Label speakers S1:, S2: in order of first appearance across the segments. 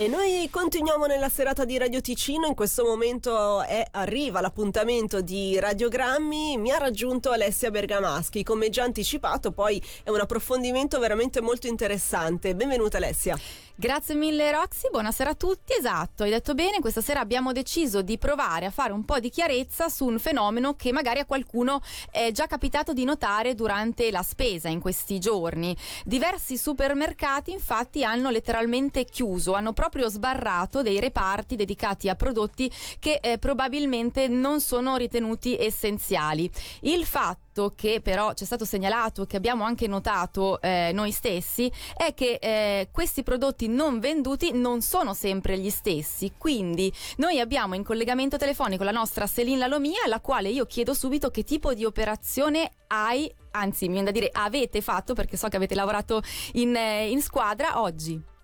S1: E noi continuiamo nella serata di Radio Ticino, in questo momento è, arriva l'appuntamento di Radiogrammi, mi ha raggiunto Alessia Bergamaschi, come già anticipato poi è un approfondimento veramente molto interessante. Benvenuta Alessia.
S2: Grazie mille Roxy, buonasera a tutti. Esatto, hai detto bene, questa sera abbiamo deciso di provare a fare un po' di chiarezza su un fenomeno che magari a qualcuno è già capitato di notare durante la spesa in questi giorni. Diversi supermercati infatti hanno letteralmente chiuso, hanno proprio sbarrato dei reparti dedicati a prodotti che eh, probabilmente non sono ritenuti essenziali. Il fatto fatto che però ci è stato segnalato, che abbiamo anche notato eh, noi stessi, è che eh, questi prodotti non venduti non sono sempre gli stessi. Quindi noi abbiamo in collegamento telefonico la nostra Selin Lalomia, alla quale io chiedo subito che tipo di operazione hai, anzi mi viene da dire avete fatto, perché so che avete lavorato in, eh, in squadra oggi.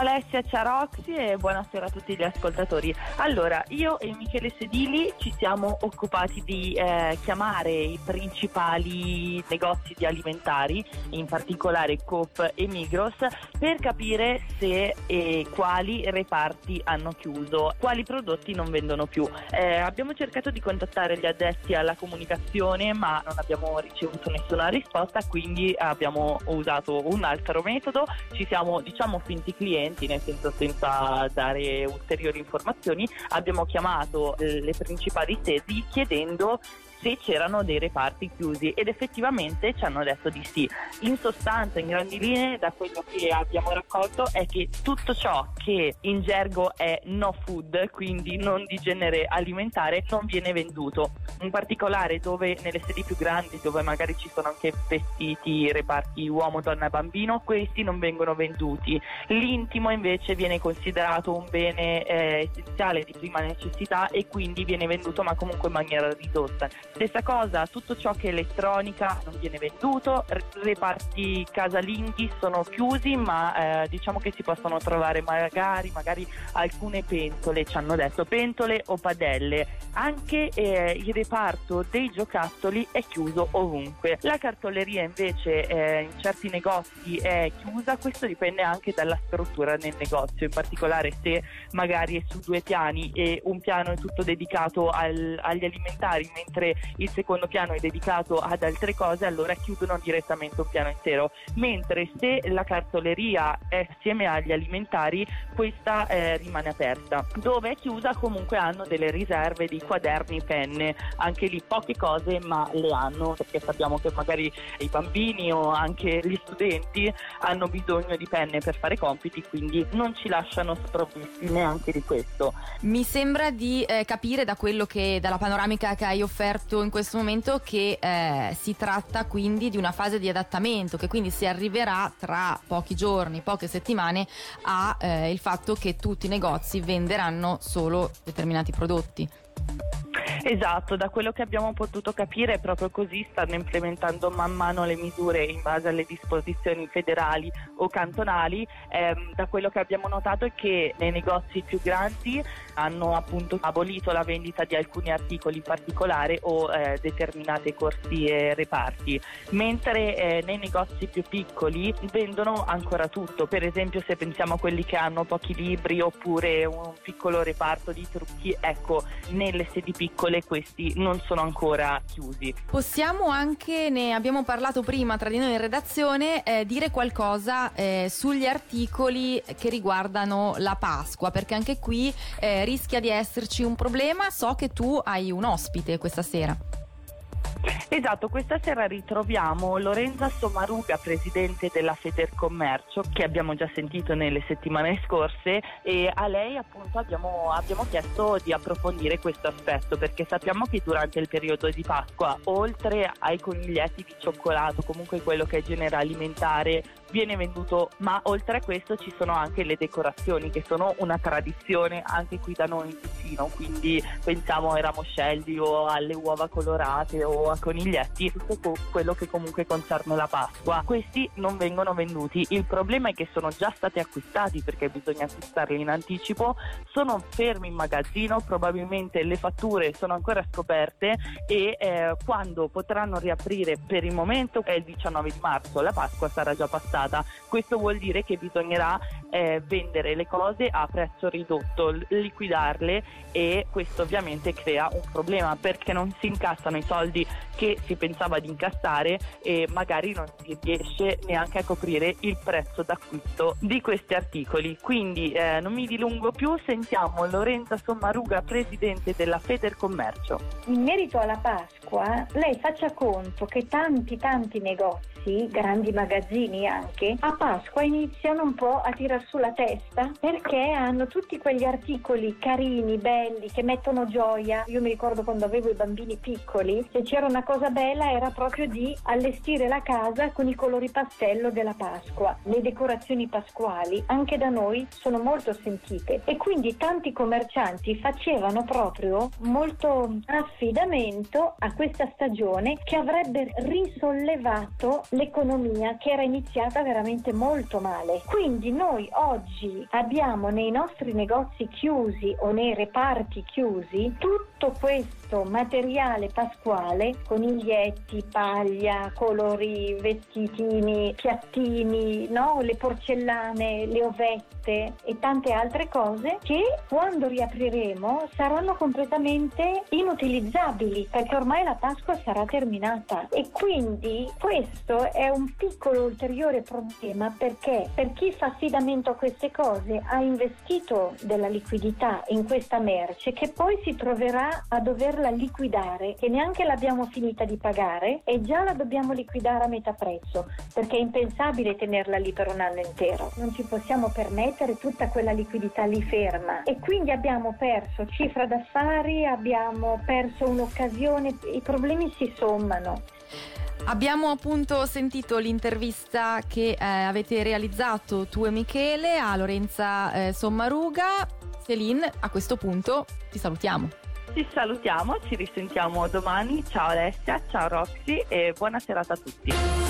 S3: Alessia, ciao Roxy e buonasera a tutti gli ascoltatori. Allora, io e Michele Sedili ci siamo occupati di eh, chiamare i principali negozi di alimentari, in particolare Coop e Migros, per capire se e quali reparti hanno chiuso, quali prodotti non vendono più. Eh, abbiamo cercato di contattare gli addetti alla comunicazione, ma non abbiamo ricevuto nessuna risposta, quindi abbiamo usato un altro metodo, ci siamo diciamo finti clienti clienti, nel senso senza dare ulteriori informazioni, abbiamo chiamato eh, le principali sedi chiedendo se c'erano dei reparti chiusi ed effettivamente ci hanno detto di sì. In sostanza, in grandi linee, da quello che abbiamo raccolto è che tutto ciò che in gergo è no food, quindi non di genere alimentare, non viene venduto. In particolare dove nelle sedi più grandi, dove magari ci sono anche vestiti, reparti uomo, donna, bambino, questi non vengono venduti. L'intimo invece viene considerato un bene eh, essenziale di prima necessità e quindi viene venduto ma comunque in maniera ridotta. Stessa cosa, tutto ciò che è elettronica non viene venduto, reparti casalinghi sono chiusi, ma eh, diciamo che si possono trovare magari, magari, alcune pentole, ci hanno detto pentole o padelle. Anche eh, il reparto dei giocattoli è chiuso ovunque. La cartoleria invece eh, in certi negozi è chiusa, questo dipende anche dalla struttura nel negozio, in particolare se magari è su due piani e un piano è tutto dedicato al, agli alimentari, mentre il secondo piano è dedicato ad altre cose, allora chiudono direttamente un piano intero. Mentre se la cartoleria è assieme agli alimentari, questa eh, rimane aperta. Dove è chiusa comunque hanno delle riserve di quaderni, penne, anche lì poche cose ma le hanno perché sappiamo che magari i bambini o anche gli studenti hanno bisogno di penne per fare compiti, quindi non ci lasciano sprovvisti neanche di questo.
S2: Mi sembra di eh, capire da quello che dalla panoramica che hai offerto in questo momento che eh, si tratta quindi di una fase di adattamento, che quindi si arriverà tra pochi giorni, poche settimane al eh, fatto che tutti i negozi venderanno solo determinati prodotti.
S3: Esatto, da quello che abbiamo potuto capire è proprio così, stanno implementando man mano le misure in base alle disposizioni federali o cantonali. Eh, da quello che abbiamo notato è che nei negozi più grandi hanno appunto abolito la vendita di alcuni articoli in particolare o eh, determinate corsie e reparti, mentre eh, nei negozi più piccoli vendono ancora tutto, per esempio se pensiamo a quelli che hanno pochi libri oppure un piccolo reparto di trucchi, ecco, nelle sedi piccole questi non sono ancora chiusi.
S2: Possiamo anche, ne abbiamo parlato prima tra di noi in redazione, eh, dire qualcosa eh, sugli articoli che riguardano la Pasqua, perché anche qui eh, rischia di esserci un problema. So che tu hai un ospite questa sera.
S3: Esatto, questa sera ritroviamo Lorenza Sommaruga, presidente della Federcommercio, che abbiamo già sentito nelle settimane scorse e a lei appunto abbiamo, abbiamo chiesto di approfondire questo aspetto perché sappiamo che durante il periodo di Pasqua, oltre ai coniglietti di cioccolato, comunque quello che è genere alimentare, viene venduto, ma oltre a questo ci sono anche le decorazioni che sono una tradizione anche qui da noi in Ticino, quindi pensiamo ai ramoscelli o alle uova colorate o a coniglietti, tutto quello che comunque concerne la Pasqua. Questi non vengono venduti, il problema è che sono già stati acquistati perché bisogna acquistarli in anticipo, sono fermi in magazzino, probabilmente le fatture sono ancora scoperte e eh, quando potranno riaprire per il momento è il 19 di marzo, la Pasqua sarà già passata incassata. Questo vuol dire che bisognerà eh, vendere le cose a prezzo ridotto, liquidarle e questo ovviamente crea un problema perché non si incassano i soldi che si pensava di incassare e magari non si riesce neanche a coprire il prezzo d'acquisto di questi articoli. Quindi eh, non mi dilungo più, sentiamo Lorenza Sommaruga, presidente della Federcommercio.
S4: In merito alla Pasqua, lei faccia conto che tanti tanti negozi, grandi magazzini anche, a Pasqua iniziano un po' a tirar su la testa perché hanno tutti quegli articoli carini, belli, che mettono gioia. Io mi ricordo quando avevo i bambini piccoli, se c'era una cosa bella era proprio di allestire la casa con i colori pastello della Pasqua. Le decorazioni pasquali anche da noi sono molto sentite e quindi tanti commercianti facevano proprio molto affidamento a questa stagione che avrebbe risollevato l'economia che era iniziata veramente molto male. Quindi noi oggi abbiamo nei nostri negozi chiusi o nei reparti chiusi tutto questo materiale pasquale con coniglietti, paglia, colori, vestitini, piattini, no? le porcellane, le ovette e tante altre cose che quando riapriremo saranno completamente inutilizzabili perché ormai la Pasqua sarà terminata e quindi questo è un piccolo ulteriore problema perché per chi fa affidamento a queste cose ha investito della liquidità in questa merce che poi si troverà a doverla liquidare che neanche l'abbiamo finita finita di pagare e già la dobbiamo liquidare a metà prezzo perché è impensabile tenerla lì per un anno intero. Non ci possiamo permettere tutta quella liquidità lì ferma e quindi abbiamo perso cifra d'affari, abbiamo perso un'occasione, i problemi si sommano.
S2: Abbiamo appunto sentito l'intervista che eh, avete realizzato tu e Michele a Lorenza eh, Sommaruga. Celine, a questo punto ti salutiamo.
S3: Ci salutiamo, ci risentiamo domani. Ciao Alessia, ciao Roxy e buona serata a tutti.